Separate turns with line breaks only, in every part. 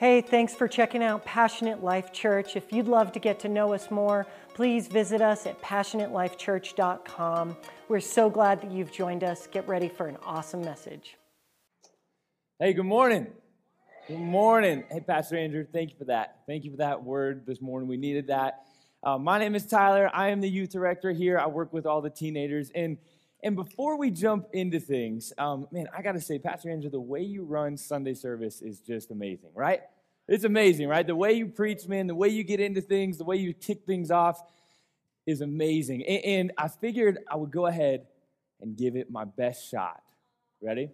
Hey, thanks for checking out Passionate Life Church. If you'd love to get to know us more, please visit us at passionatelifechurch.com. We're so glad that you've joined us. Get ready for an awesome message.
Hey, good morning. Good morning. Hey, Pastor Andrew, thank you for that. Thank you for that word this morning. We needed that. Uh, my name is Tyler. I am the youth director here. I work with all the teenagers. And and before we jump into things, um, man, I got to say, Pastor Andrew, the way you run Sunday service is just amazing, right? It's amazing, right? The way you preach, man, the way you get into things, the way you kick things off is amazing. And, and I figured I would go ahead and give it my best shot. Ready?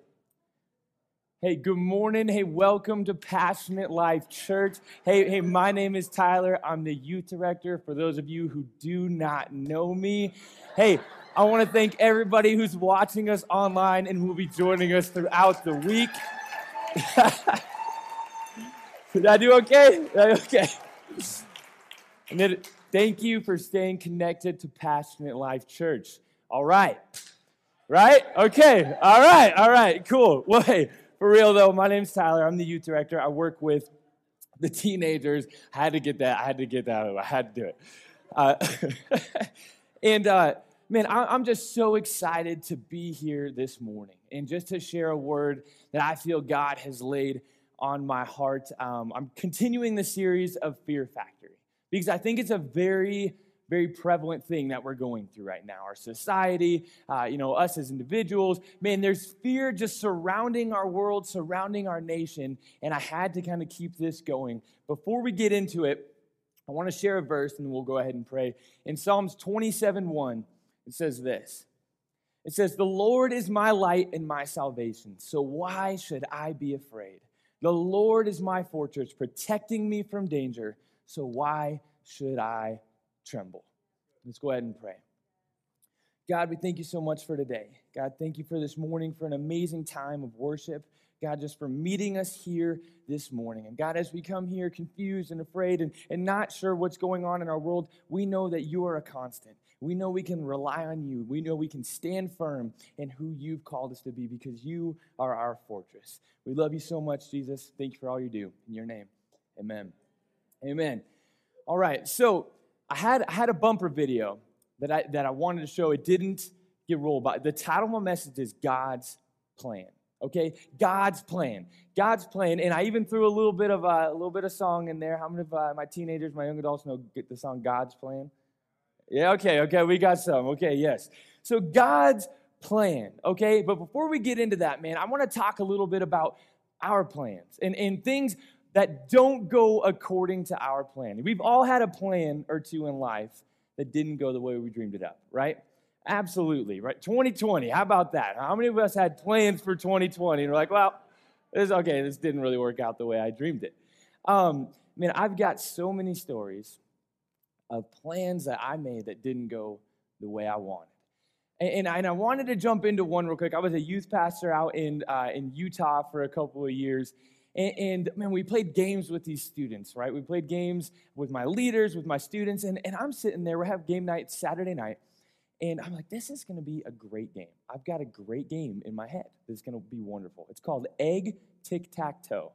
Hey, good morning. Hey, welcome to Passionate Life Church. Hey, hey, my name is Tyler. I'm the youth director. For those of you who do not know me, hey, I want to thank everybody who's watching us online and who will be joining us throughout the week. Did I do okay? I do okay. And then thank you for staying connected to Passionate Life Church. All right. Right? Okay. All right. All right. Cool. Well, hey, for real though, my name's Tyler. I'm the youth director. I work with the teenagers. I had to get that. I had to get that. I had to do it. Uh, and uh, man, I'm just so excited to be here this morning and just to share a word that I feel God has laid on my heart. Um, I'm continuing the series of Fear Factory because I think it's a very very prevalent thing that we're going through right now. Our society, uh, you know, us as individuals, man, there's fear just surrounding our world, surrounding our nation. And I had to kind of keep this going. Before we get into it, I want to share a verse and we'll go ahead and pray. In Psalms 27 1, it says this It says, The Lord is my light and my salvation, so why should I be afraid? The Lord is my fortress, protecting me from danger, so why should I tremble? Let's go ahead and pray. God, we thank you so much for today. God, thank you for this morning, for an amazing time of worship. God, just for meeting us here this morning. And God, as we come here confused and afraid and, and not sure what's going on in our world, we know that you are a constant. We know we can rely on you. We know we can stand firm in who you've called us to be because you are our fortress. We love you so much, Jesus. Thank you for all you do. In your name, amen. Amen. All right, so I had, I had a bumper video that I, that I wanted to show. It didn't get rolled by. The title of my message is God's Plan okay god's plan god's plan and i even threw a little bit of uh, a little bit of song in there how many of uh, my teenagers my young adults know the song god's plan yeah, okay, okay, we got some. Okay, yes. So God's plan, okay? But before we get into that, man, I want to talk a little bit about our plans and, and things that don't go according to our plan. We've all had a plan or two in life that didn't go the way we dreamed it up, right? Absolutely, right? 2020, how about that? How many of us had plans for 2020 and we're like, well, this okay, this didn't really work out the way I dreamed it. Um, man, I've got so many stories of plans that I made that didn't go the way I wanted. And, and, I, wanted to jump into one real quick. I was a youth pastor out in, uh, in Utah for a couple of years. And, and, man, we played games with these students, right? We played games with my leaders, with my students. And, and I'm sitting there, we have game night Saturday night. And I'm like, this is going to be a great game. I've got a great game in my head. This is going to be wonderful. It's called Egg Tic Tac Toe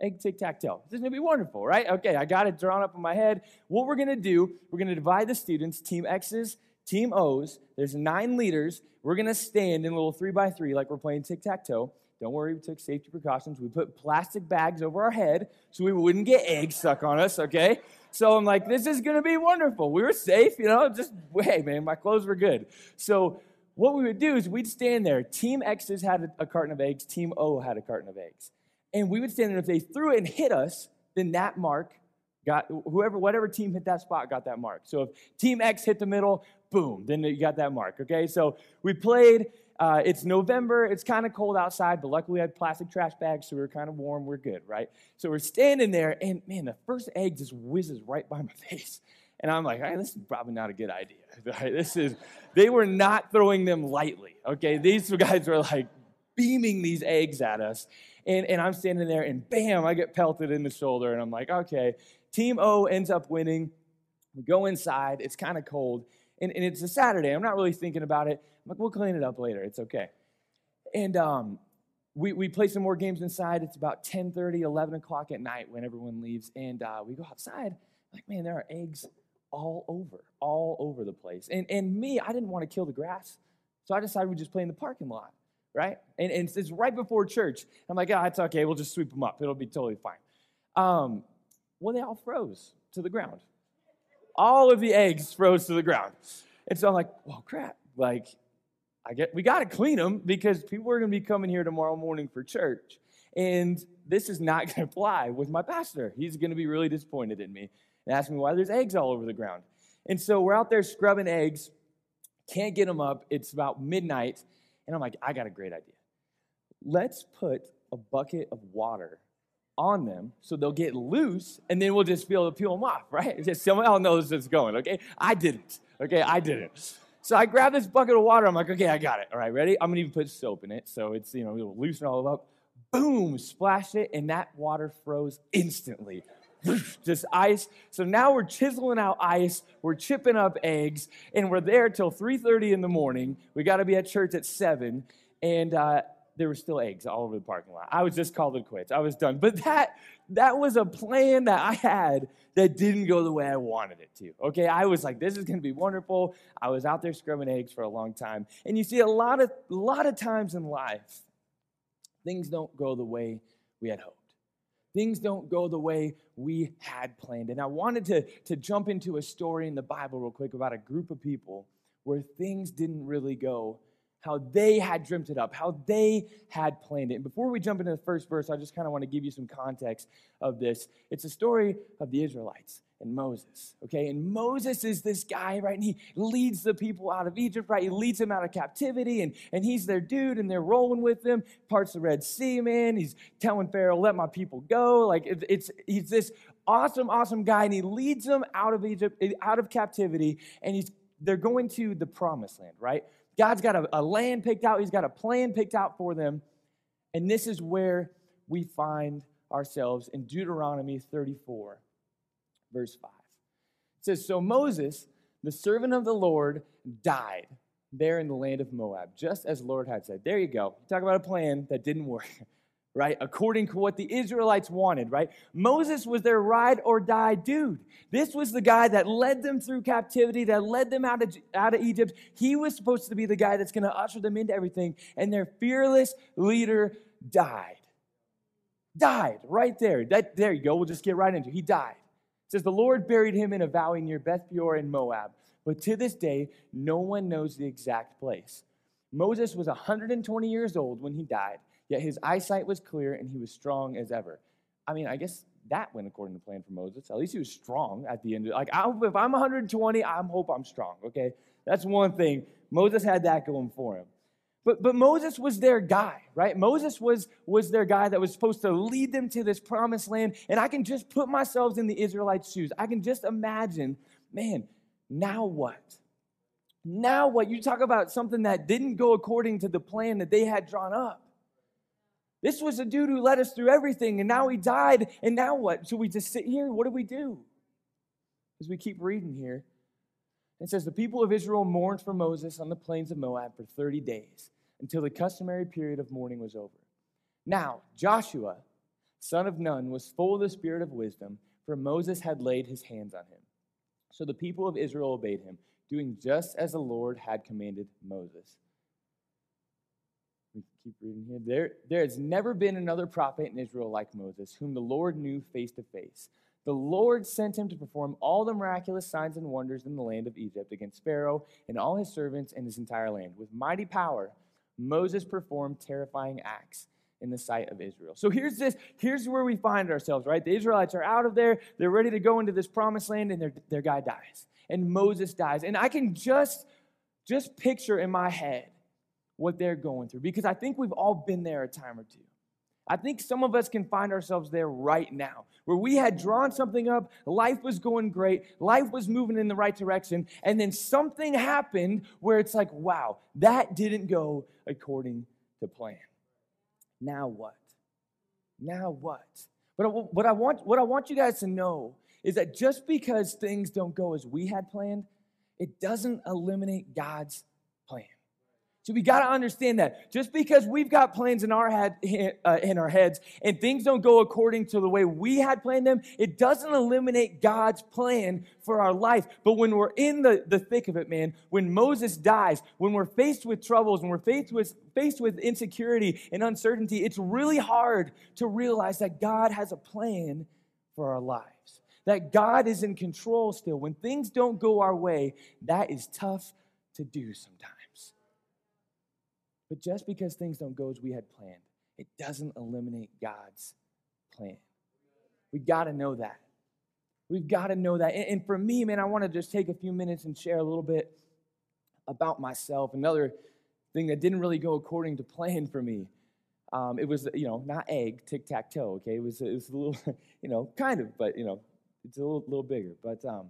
egg tic tac toe. This is going to be wonderful, right? Okay, I got it drawn up in my head. What we're going to do, we're going to divide the students, team X's, team O's. There's nine leaders. We're going to stand in a little three by three like we're playing tic tac toe. Don't worry, we took safety precautions. We put plastic bags over our head so we wouldn't get eggs stuck on us, okay? So I'm like, this is gonna be wonderful. We were safe, you know, just, hey, man, my clothes were good. So what we would do is we'd stand there. Team X's had a carton of eggs, Team O had a carton of eggs and we would stand there. And if they threw it and hit us, then that mark got whoever, whatever team hit that spot got that mark. So if Team X hit the middle, boom, then you got that mark. Okay, so we played. Uh, it's November. It's kind of cold outside, but luckily we had plastic trash bags, so we were kind of warm. We're good, right? So we're standing there, and man, the first egg just whizzes right by my face. And I'm like, hey, this is probably not a good idea. Right? This is, they were not throwing them lightly. Okay, these guys were like beaming these eggs at us and, and I'm standing there, and bam, I get pelted in the shoulder, and I'm like, okay. Team O ends up winning. We go inside, it's kind of cold, and, and it's a Saturday. I'm not really thinking about it. I'm like, we'll clean it up later, it's okay. And um, we, we play some more games inside. It's about 10 30, 11 o'clock at night when everyone leaves, and uh, we go outside. I'm like, man, there are eggs all over, all over the place. And, and me, I didn't want to kill the grass, so I decided we'd just play in the parking lot right? And, and it's, it's, right before church. I'm like, oh, it's okay. We'll just sweep them up. It'll be totally fine. Um, well, they all froze to the ground. All of the eggs froze to the ground. And so I'm like, well, crap. Like, I get we got to clean them because people are going to be coming here tomorrow morning for church, and this is not going to fly with my pastor. He's going to be really disappointed in me and ask me why there's eggs all over the ground. And so we're out there scrubbing eggs, can't get them up. It's about midnight, and I'm like, I got a great idea. Let's put a bucket of water on them so they'll get loose and then we'll just be able to peel them off, right? Just someone else knows it's going, okay? I didn't, okay? I didn't. So I grab this bucket of water. I'm like, okay, I got it. All right, ready? I'm gonna even put soap in it so it's, you know, it'll loosen all up. Boom, splash it, and that water froze instantly. just ice. So now we're chiseling out ice, we're chipping up eggs, and we're there till 3:30 in the morning. We got to be at church at seven, and uh, there were still eggs all over the parking lot. I was just called it quits. I was done. But that that was a plan that I had that didn't go the way I wanted it to. Okay, I was like, this is going to be wonderful. I was out there scrubbing eggs for a long time, and you see a lot of a lot of times in life, things don't go the way we had hoped. Things don't go the way we had planned. And I wanted to, to jump into a story in the Bible real quick about a group of people where things didn't really go how they had dreamt it up, how they had planned it. And before we jump into the first verse, I just kind of want to give you some context of this. It's a story of the Israelites and Moses, okay? And Moses is this guy, right? And he leads the people out of Egypt, right? He leads them out of captivity, and, and he's their dude, and they're rolling with them, parts the Red Sea, man. He's telling Pharaoh, let my people go. Like, it, it's he's this awesome, awesome guy, and he leads them out of Egypt, eh, out of captivity, and he's they're going to the promised land, right? God's got a, a land picked out, he's got a plan picked out for them, and this is where we find ourselves in Deuteronomy 34 verse 5. It says, So Moses, the servant of the Lord, died there in the land of Moab, just as Lord had said. There you go. Talk about a plan that didn't work, right? According to what the Israelites wanted, right? Moses was their ride or die dude. This was the guy that led them through captivity, that led them out of, out of Egypt. He was supposed to be the guy that's going to usher them into everything, and their fearless leader died. Died right there. That, there you go. We'll just get right into it. He died says, The Lord buried him in a valley near Beth Peor in Moab, but to this day, no one knows the exact place. Moses was 120 years old when he died, yet his eyesight was clear and he was strong as ever. I mean, I guess that went according to plan for Moses. At least he was strong at the end. Of, like, I, if I'm 120, I hope I'm strong, okay? That's one thing. Moses had that going for him. But, but Moses was their guy, right? Moses was, was their guy that was supposed to lead them to this promised land. And I can just put myself in the Israelites' shoes. I can just imagine, man, now what? Now what? You talk about something that didn't go according to the plan that they had drawn up. This was a dude who led us through everything, and now he died. And now what? Should we just sit here? What do we do? As we keep reading here, it says, The people of Israel mourned for Moses on the plains of Moab for 30 days until the customary period of mourning was over. Now, Joshua, son of Nun, was full of the spirit of wisdom, for Moses had laid his hands on him. So the people of Israel obeyed him, doing just as the Lord had commanded Moses. We keep reading here. There, there has never been another prophet in Israel like Moses, whom the Lord knew face to face. The Lord sent him to perform all the miraculous signs and wonders in the land of Egypt against Pharaoh and all his servants and his entire land with mighty power Moses performed terrifying acts in the sight of Israel. So here's this, here's where we find ourselves, right? The Israelites are out of there, they're ready to go into this promised land, and their, their guy dies. And Moses dies. And I can just just picture in my head what they're going through because I think we've all been there a time or two. I think some of us can find ourselves there right now, where we had drawn something up, life was going great, life was moving in the right direction, and then something happened where it's like, wow, that didn't go according to plan. Now what? Now what? But what I want, what I want you guys to know is that just because things don't go as we had planned, it doesn't eliminate God's plan. So we got to understand that just because we've got plans in our head uh, in our heads and things don't go according to the way we had planned them, it doesn't eliminate God's plan for our life. But when we're in the, the thick of it, man, when Moses dies, when we're faced with troubles and we're faced with faced with insecurity and uncertainty, it's really hard to realize that God has a plan for our lives. That God is in control still. When things don't go our way, that is tough to do sometimes. But just because things don't go as we had planned, it doesn't eliminate God's plan. We got to know that. We've got to know that. And, for me, man, I want to just take a few minutes and share a little bit about myself. Another thing that didn't really go according to plan for me. Um, it was, you know, not egg, tic tac toe, okay? It was, it was a little, you know, kind of, but, you know, it's a little, little bigger. But um,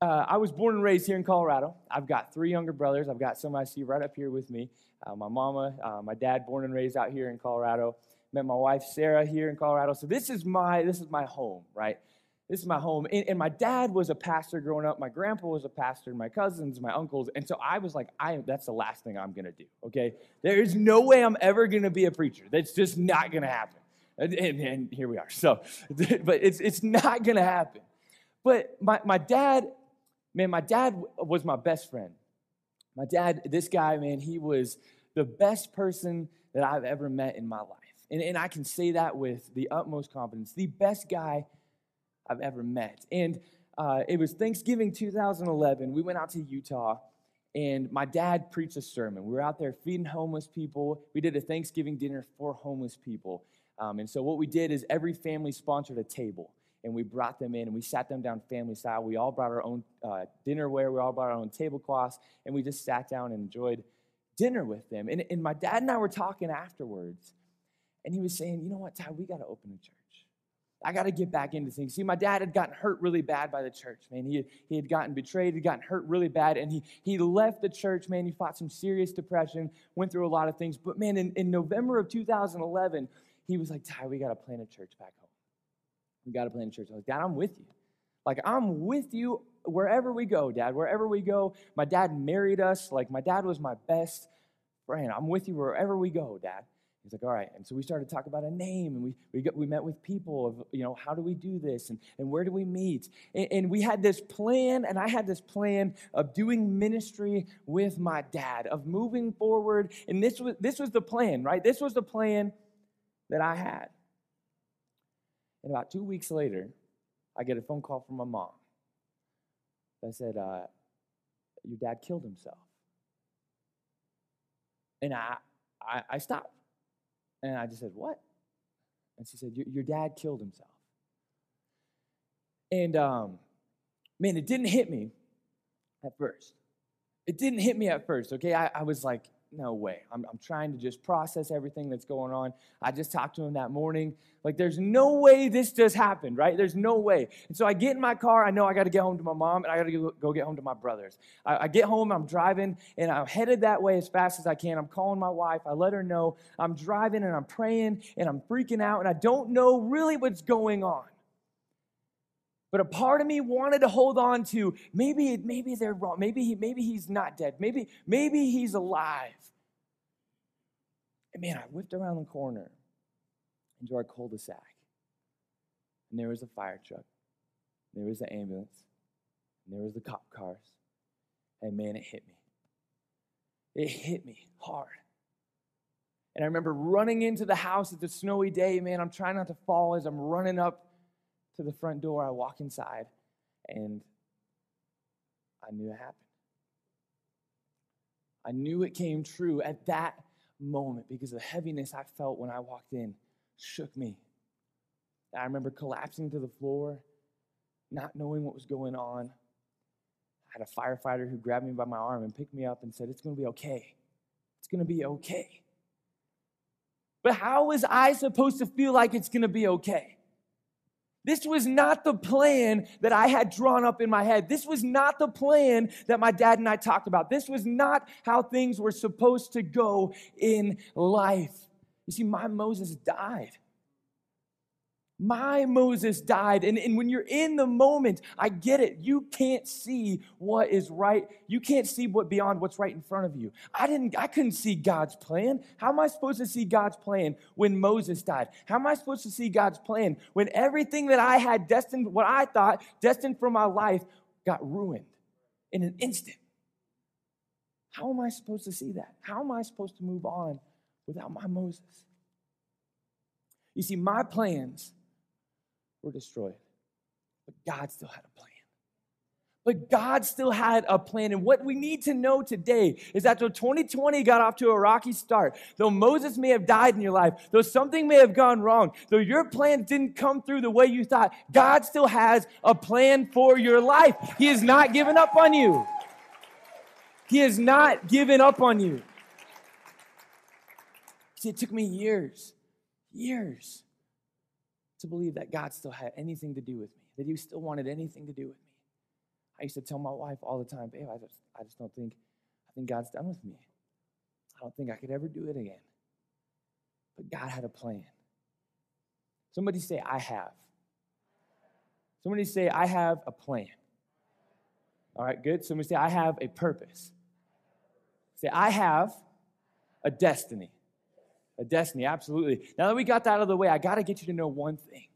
uh, I was born and raised here in Colorado. I've got three younger brothers. I've got some I see right up here with me. Uh, my mama, uh, my dad, born and raised out here in Colorado. Met my wife Sarah here in Colorado. So this is my this is my home, right? This is my home. And, and my dad was a pastor growing up. My grandpa was a pastor. My cousins, my uncles, and so I was like, I that's the last thing I'm gonna do. Okay, there is no way I'm ever gonna be a preacher. That's just not gonna happen. And, and, and here we are. So, but it's it's not gonna happen. But my, my dad man, my dad was my best friend. My dad, this guy, man, he was the best person that I've ever met in my life. And, and I can say that with the utmost confidence the best guy I've ever met. And uh, it was Thanksgiving 2011. We went out to Utah, and my dad preached a sermon. We were out there feeding homeless people. We did a Thanksgiving dinner for homeless people. Um, and so, what we did is every family sponsored a table and we brought them in and we sat them down family style. We all brought our own uh, dinnerware, we all brought our own tablecloths, and we just sat down and enjoyed dinner with them. And, and my dad and I were talking afterwards, and he was saying, You know what, Ty, we got to open a church. I got to get back into things. See, my dad had gotten hurt really bad by the church, man. He, he had gotten betrayed, he'd gotten hurt really bad, and he, he left the church, man. He fought some serious depression, went through a lot of things. But, man, in, in November of 2011, he was like, Ty, we got to plant a church back home. We got to plant a church. I was like, Dad, I'm with you. Like, I'm with you wherever we go, Dad. Wherever we go, my dad married us. Like, my dad was my best friend. I'm with you wherever we go, Dad. He's like, all right. And so we started to talk about a name, and we we, got, we met with people of, you know, how do we do this, and, and where do we meet? And, and we had this plan, and I had this plan of doing ministry with my dad, of moving forward. And this was this was the plan, right? This was the plan that I had. And about two weeks later, I get a phone call from my mom that said, uh, Your dad killed himself. And I, I, I, stopped. And I just said, What? And she said, Your dad killed himself. And um, man, it didn't hit me at first. It didn't hit me at first, okay? I, I was like, no way. I'm, I'm trying to just process everything that's going on. I just talked to him that morning. Like, there's no way this just happened, right? There's no way. And so I get in my car. I know I got to get home to my mom and I got to go get home to my brothers. I, I get home, I'm driving, and I'm headed that way as fast as I can. I'm calling my wife. I let her know I'm driving and I'm praying and I'm freaking out and I don't know really what's going on but a part of me wanted to hold on to maybe maybe they're wrong maybe he maybe he's not dead maybe maybe he's alive and man i whipped around the corner into our cul-de-sac and there was a fire truck there was the ambulance and there was the cop cars and man it hit me it hit me hard and i remember running into the house at the snowy day man i'm trying not to fall as i'm running up to the front door. I walk inside, and I knew it happened. I knew it came true at that moment because the heaviness I felt when I walked in shook me. I remember collapsing to the floor, not knowing what was going on. I had a firefighter who grabbed me by my arm and picked me up and said, It's going to be okay. It's going to be okay. But how was I supposed to feel like it's going to be okay? This was not the plan that I had drawn up in my head. This was not the plan that my dad and I talked about. This was not how things were supposed to go in life. You see, my Moses died my Moses died. And, and when you're in the moment, I get it. You can't see what is right. You can't see what beyond what's right in front of you. I didn't I couldn't see God's plan. How am I supposed to see God's plan when Moses died? How am I supposed to see God's plan when everything that I had destined, what I thought destined for my life, got ruined in an instant? How am I supposed to see that? How am I supposed to move on without my Moses? You see, my plans were destroyed. But God still had a plan. But God still had a plan. And what we need to know today is that though 2020 got off to a rocky start, though Moses may have died in your life, though something may have gone wrong, though your plan didn't come through the way you thought, God still has a plan for your life. He has not given up on you. He has not given up on you. See, it took me years, years to believe that God still had anything to do with me, that He still wanted anything to do with me. I used to tell my wife all the time, babe, I just, I just don't think, I think God's done with me. I don't think I could ever do it again. But God had a plan. Somebody say, I have. Somebody say, I have a plan. All right, good. Somebody say, I have a purpose. Say, I have a destiny a destiny, absolutely. Now that we got that out of the way, I got to get you to know one thing.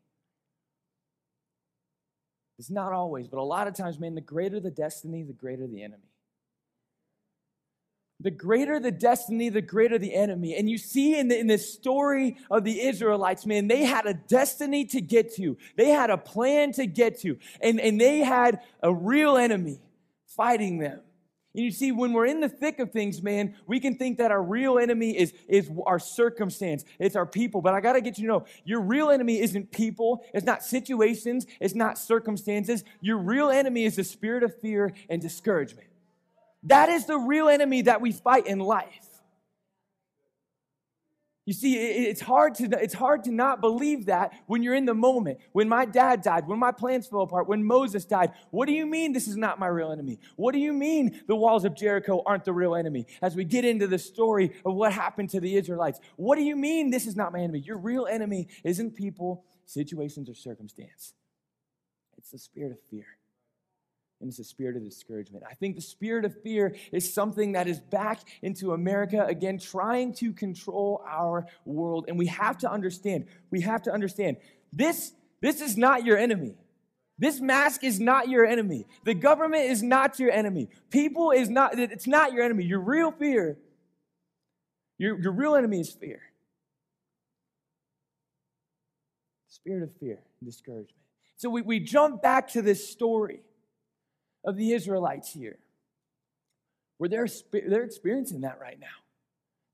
It's not always, but a lot of times, man, the greater the destiny, the greater the enemy. The greater the destiny, the greater the enemy. And you see in the, in the story of the Israelites, man, they had a destiny to get to. They had a plan to get to. And, and they had a real enemy fighting them. And you see, when we're in the thick of things, man, we can think that our real enemy is, is our circumstance, it's our people. But I got to get you to know your real enemy isn't people, it's not situations, it's not circumstances. Your real enemy is the spirit of fear and discouragement. That is the real enemy that we fight in life. You see, it's hard, to, it's hard to not believe that when you're in the moment. When my dad died, when my plans fell apart, when Moses died, what do you mean this is not my real enemy? What do you mean the walls of Jericho aren't the real enemy? As we get into the story of what happened to the Israelites, what do you mean this is not my enemy? Your real enemy isn't people, situations, or circumstance, it's the spirit of fear and it's a spirit of discouragement. I think the spirit of fear is something that is back into America again, trying to control our world. And we have to understand, we have to understand this, this is not your enemy. This mask is not your enemy. The government is not your enemy. People is not, it's not your enemy. Your real fear, your, your real enemy is fear. Spirit of fear discouragement. So we, we jump back to this story of the Israelites here, where they're, they're experiencing that right now.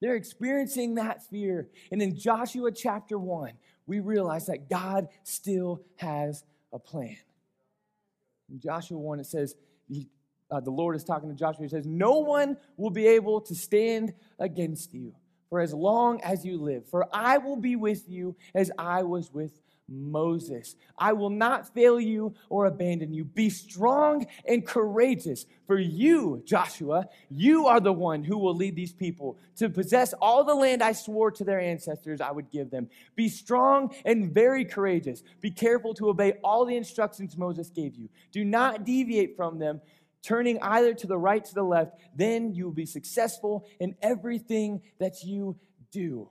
They're experiencing that fear. And in Joshua chapter 1, we realize that God still has a plan. In Joshua 1, it says, he, uh, the Lord is talking to Joshua. He says, No one will be able to stand against you for as long as you live, for I will be with you as I was with Moses. I will not fail you or abandon you. Be strong and courageous, for you, Joshua, you are the one who will lead these people to possess all the land I swore to their ancestors I would give them. Be strong and very courageous. Be careful to obey all the instructions Moses gave you. Do not deviate from them. Turning either to the right to the left, then you will be successful in everything that you do.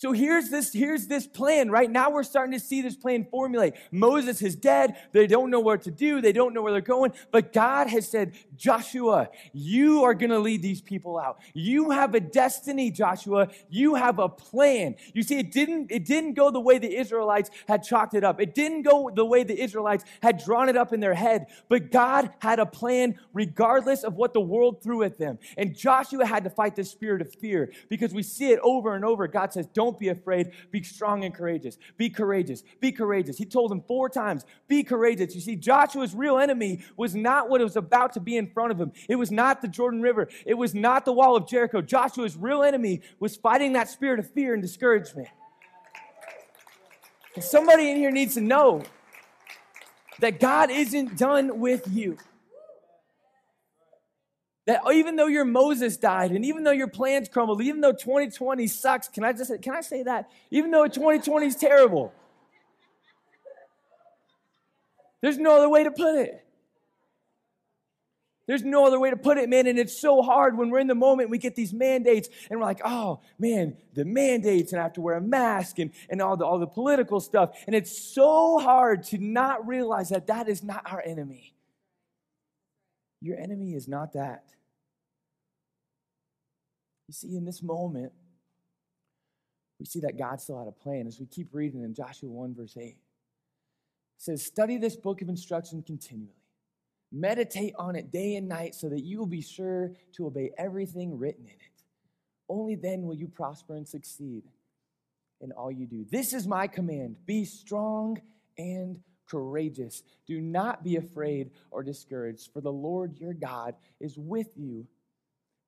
So here's this, here's this plan, right? Now we're starting to see this plan formulate. Moses is dead. They don't know what to do. They don't know where they're going. But God has said, Joshua, you are going to lead these people out. You have a destiny, Joshua. You have a plan. You see, it didn't, it didn't go the way the Israelites had chalked it up. It didn't go the way the Israelites had drawn it up in their head. But God had a plan regardless of what the world threw at them. And Joshua had to fight the spirit of fear because we see it over and over. God says, don't don't be afraid. Be strong and courageous. Be courageous. Be courageous. He told him four times, Be courageous. You see, Joshua's real enemy was not what was about to be in front of him. It was not the Jordan River. It was not the wall of Jericho. Joshua's real enemy was fighting that spirit of fear and discouragement. somebody in here needs to know that God isn't done with you that even though your Moses died and even though your plans crumbled, even though 2020 sucks, can I just can I say that? Even though 2020 is terrible. There's no other way to put it. There's no other way to put it, man. And it's so hard when we're in the moment, we get these mandates and we're like, oh, man, the mandates, and I have to wear a mask and, and all, the, all the political stuff. And it's so hard to not realize that that is not our enemy. Your enemy is not that. You see, in this moment, we see that God still had a plan as we keep reading in Joshua 1, verse 8. It says, Study this book of instruction continually. Meditate on it day and night so that you will be sure to obey everything written in it. Only then will you prosper and succeed in all you do. This is my command be strong and courageous. Do not be afraid or discouraged, for the Lord your God is with you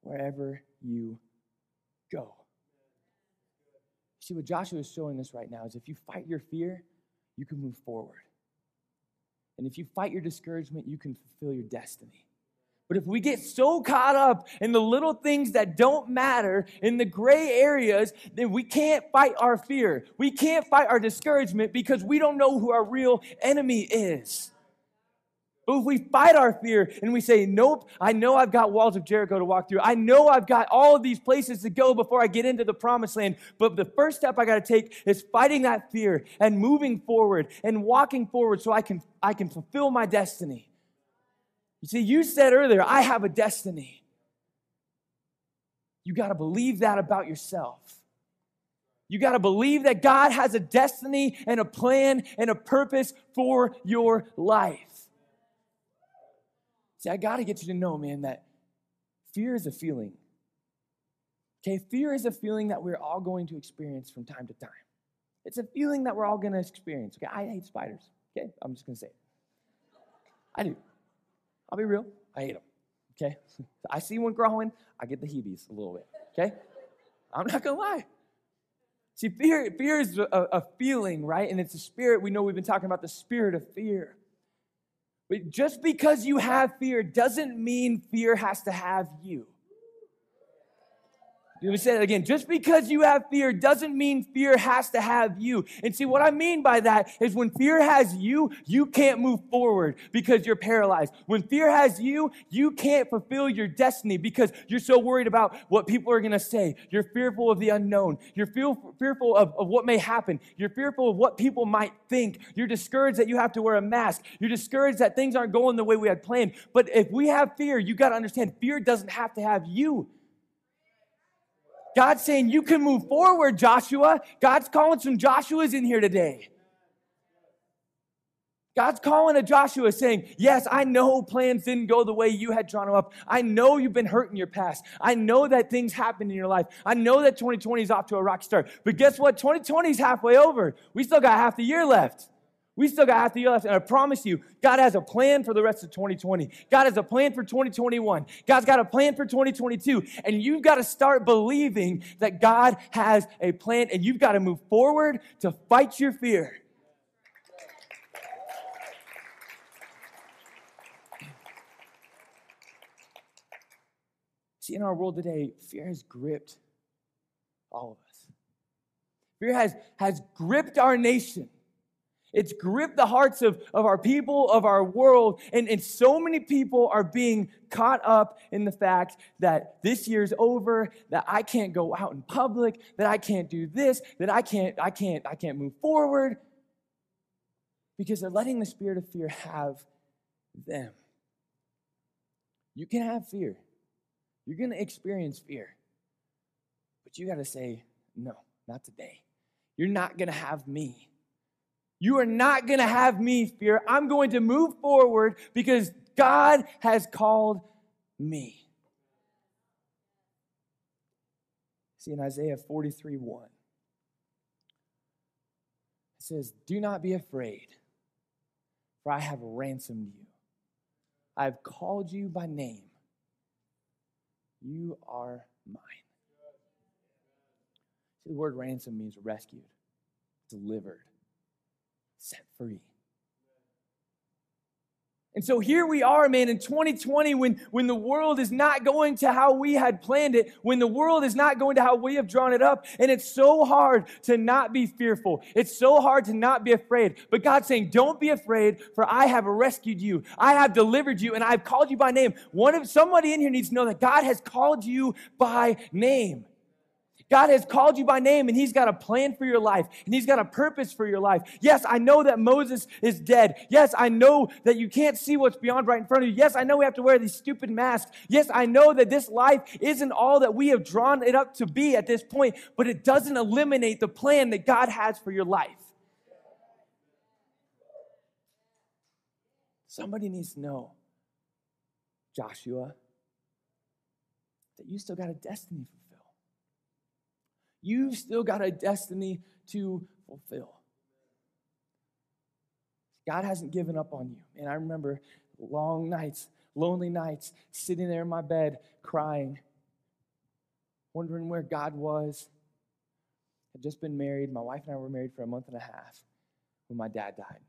wherever you go. See, what Joshua is showing us right now is if you fight your fear, you can move forward. And if you fight your discouragement, you can fulfill your destiny. But if we get so caught up in the little things that don't matter, in the gray areas, then we can't fight our fear. We can't fight our discouragement because we don't know who our real enemy is. But if we fight our fear and we say, Nope, I know I've got walls of Jericho to walk through. I know I've got all of these places to go before I get into the promised land. But the first step I got to take is fighting that fear and moving forward and walking forward so I can, I can fulfill my destiny. You see, you said earlier, I have a destiny. You got to believe that about yourself. You got to believe that God has a destiny and a plan and a purpose for your life. See, I got to get you to know, man, that fear is a feeling. Okay, fear is a feeling that we're all going to experience from time to time. It's a feeling that we're all going to experience. Okay, I hate spiders. Okay, I'm just going to say it. I do. I'll be real. I hate them. Okay, I see one growing, I get the heebies a little bit. Okay, I'm not going to lie. See, fear, fear is a, a feeling, right? And it's a spirit. We know we've been talking about the spirit of fear. But just because you have fear doesn't mean fear has to have you. Let me say that again. Just because you have fear doesn't mean fear has to have you. And see, what I mean by that is when fear has you, you can't move forward because you're paralyzed. When fear has you, you can't fulfill your destiny because you're so worried about what people are going to say. You're fearful of the unknown. You're fearful of, of what may happen. You're fearful of what people might think. You're discouraged that you have to wear a mask. You're discouraged that things aren't going the way we had planned. But if we have fear, you got to understand fear doesn't have to have you. God's saying, You can move forward, Joshua. God's calling some Joshuas in here today. God's calling a Joshua saying, Yes, I know plans didn't go the way you had drawn them up. I know you've been hurt in your past. I know that things happened in your life. I know that 2020 is off to a rock start. But guess what? 2020 is halfway over. We still got half the year left. We still got half the year left, and I promise you, God has a plan for the rest of 2020. God has a plan for 2021. God's got a plan for 2022, and you've got to start believing that God has a plan, and you've got to move forward to fight your fear. See, in our world today, fear has gripped all of us. Fear has, has gripped our nation. It's gripped the hearts of, of our people, of our world, and, and so many people are being caught up in the fact that this year's over, that I can't go out in public, that I can't do this, that I can't, I can't, I can't move forward. Because they're letting the spirit of fear have them. You can have fear. You're gonna experience fear. But you gotta say, no, not today. You're not gonna have me. You are not going to have me fear. I'm going to move forward because God has called me. See in Isaiah 43 1, it says, Do not be afraid, for I have ransomed you. I have called you by name. You are mine. See, the word ransom means rescued, delivered set free. And so here we are, man, in 2020, when, when the world is not going to how we had planned it, when the world is not going to how we have drawn it up. And it's so hard to not be fearful. It's so hard to not be afraid. But God's saying, don't be afraid, for I have rescued you. I have delivered you, and I've called you by name. One of, somebody in here needs to know that God has called you by name. God has called you by name and He's got a plan for your life and He's got a purpose for your life. Yes, I know that Moses is dead. Yes, I know that you can't see what's beyond right in front of you. Yes, I know we have to wear these stupid masks. Yes, I know that this life isn't all that we have drawn it up to be at this point, but it doesn't eliminate the plan that God has for your life. Somebody needs to know, Joshua, that you still got a destiny You've still got a destiny to fulfill. God hasn't given up on you. And I remember long nights, lonely nights, sitting there in my bed crying, wondering where God was. I'd just been married. My wife and I were married for a month and a half when my dad died.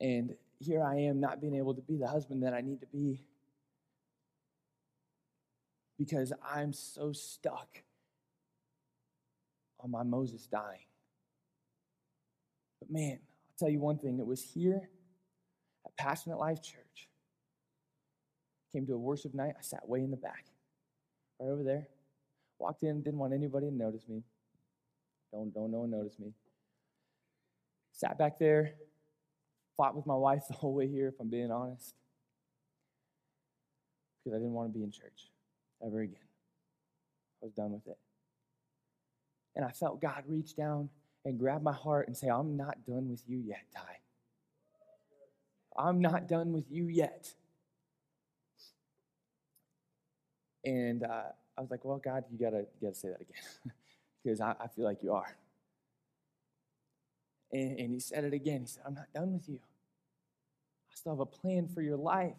And here I am not being able to be the husband that I need to be because I'm so stuck on my Moses dying. But man, I'll tell you one thing it was here at Passionate Life Church. Came to a worship night, I sat way in the back, right over there. Walked in, didn't want anybody to notice me. Don't, don't no one notice me. Sat back there, fought with my wife the whole way here, if I'm being honest, because I didn't want to be in church ever again. I was done with it and I felt God reach down and grab my heart and say, I'm not done with you yet, Ty. I'm not done with you yet. And uh, I was like, well, God, you gotta, gotta say that again because I, I, feel like you are. And, and he said it again. He said, I'm not done with you. I still have a plan for your life.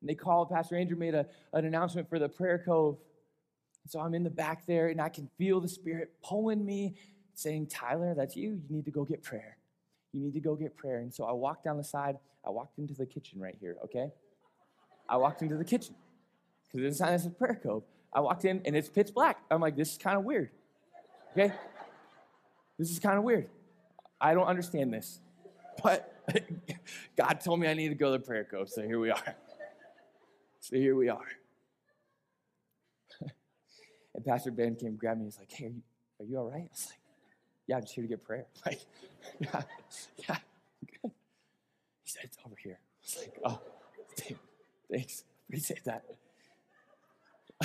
And they called, Pastor Andrew made a, an announcement for the prayer cove and so I'm in the back there and I can feel the Spirit pulling me, saying, Tyler, that's you. You need to go get prayer. You need to go get prayer. And so I walked down the side. I walked into the kitchen right here, okay? I walked into the kitchen because there's a sign that says prayer cove. I walked in and it's pitch black. I'm like, this is kind of weird, okay? this is kind of weird. I don't understand this. But God told me I need to go to prayer cove, so here we are. So here we are. And Pastor Ben came, grabbed me, he's like, hey, are you, are you all right? I was like, yeah, I'm just here to get prayer. Like, yeah, yeah, good. He said, it's over here. I was like, oh, damn, thanks. Appreciate that.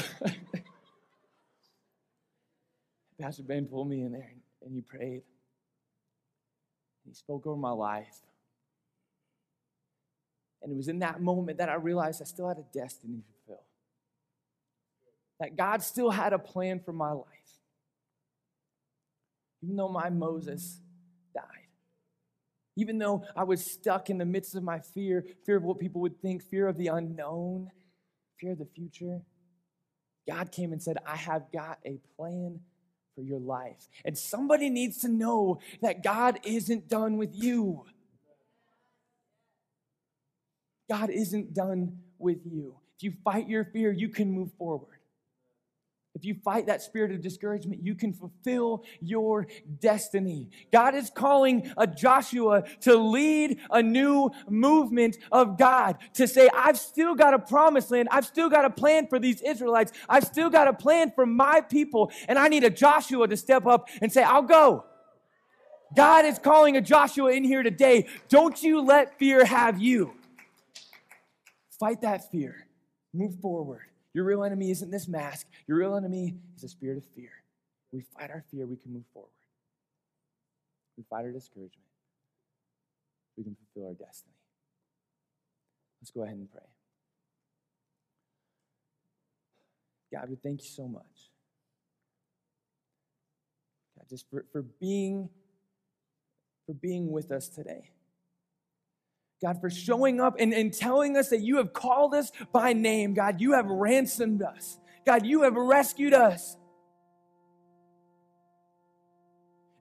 Pastor Ben pulled me in there and he prayed. He spoke over my life. And it was in that moment that I realized I still had a destiny that God still had a plan for my life, even though my Moses died. Even though I was stuck in the midst of my fear fear of what people would think, fear of the unknown, fear of the future. God came and said, I have got a plan for your life. And somebody needs to know that God isn't done with you. God isn't done with you. If you fight your fear, you can move forward if you fight that spirit of discouragement, you can fulfill your destiny. God is calling a Joshua to lead a new movement of God to say, I've still got a promised land. I've still got a plan for these Israelites. I've still got a plan for my people. And I need a Joshua to step up and say, I'll go. God is calling a Joshua in here today. Don't you let fear have you. Fight that fear. Move forward. Your real enemy isn't this mask. Your real enemy is a spirit of fear. We fight our fear, we can move forward. We fight our discouragement, we can fulfill our destiny. Let's go ahead and pray. God, we thank you so much. God, just for, for being for being with us today. God, for showing up and, and telling us that you have called us by name. God, you have ransomed us. God, you have rescued us.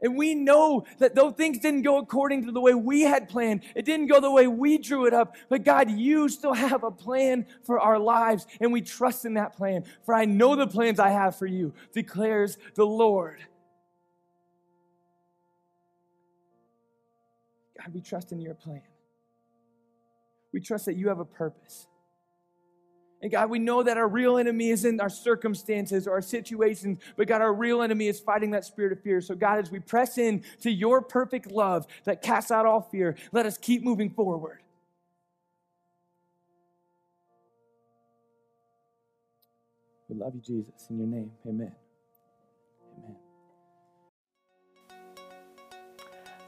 And we know that though things didn't go according to the way we had planned, it didn't go the way we drew it up, but God, you still have a plan for our lives, and we trust in that plan. For I know the plans I have for you, declares the Lord. God, we trust in your plan. We trust that you have a purpose. And God, we know that our real enemy isn't our circumstances or our situations, but God, our real enemy is fighting that spirit of fear. So, God, as we press in to your perfect love that casts out all fear, let us keep moving forward. We love you, Jesus. In your name, amen.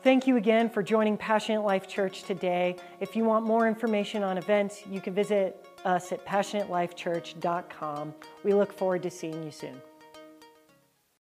Thank you again for joining Passionate Life Church today. If you want more information on events, you can visit us at passionatelifechurch.com. We look forward to seeing you soon.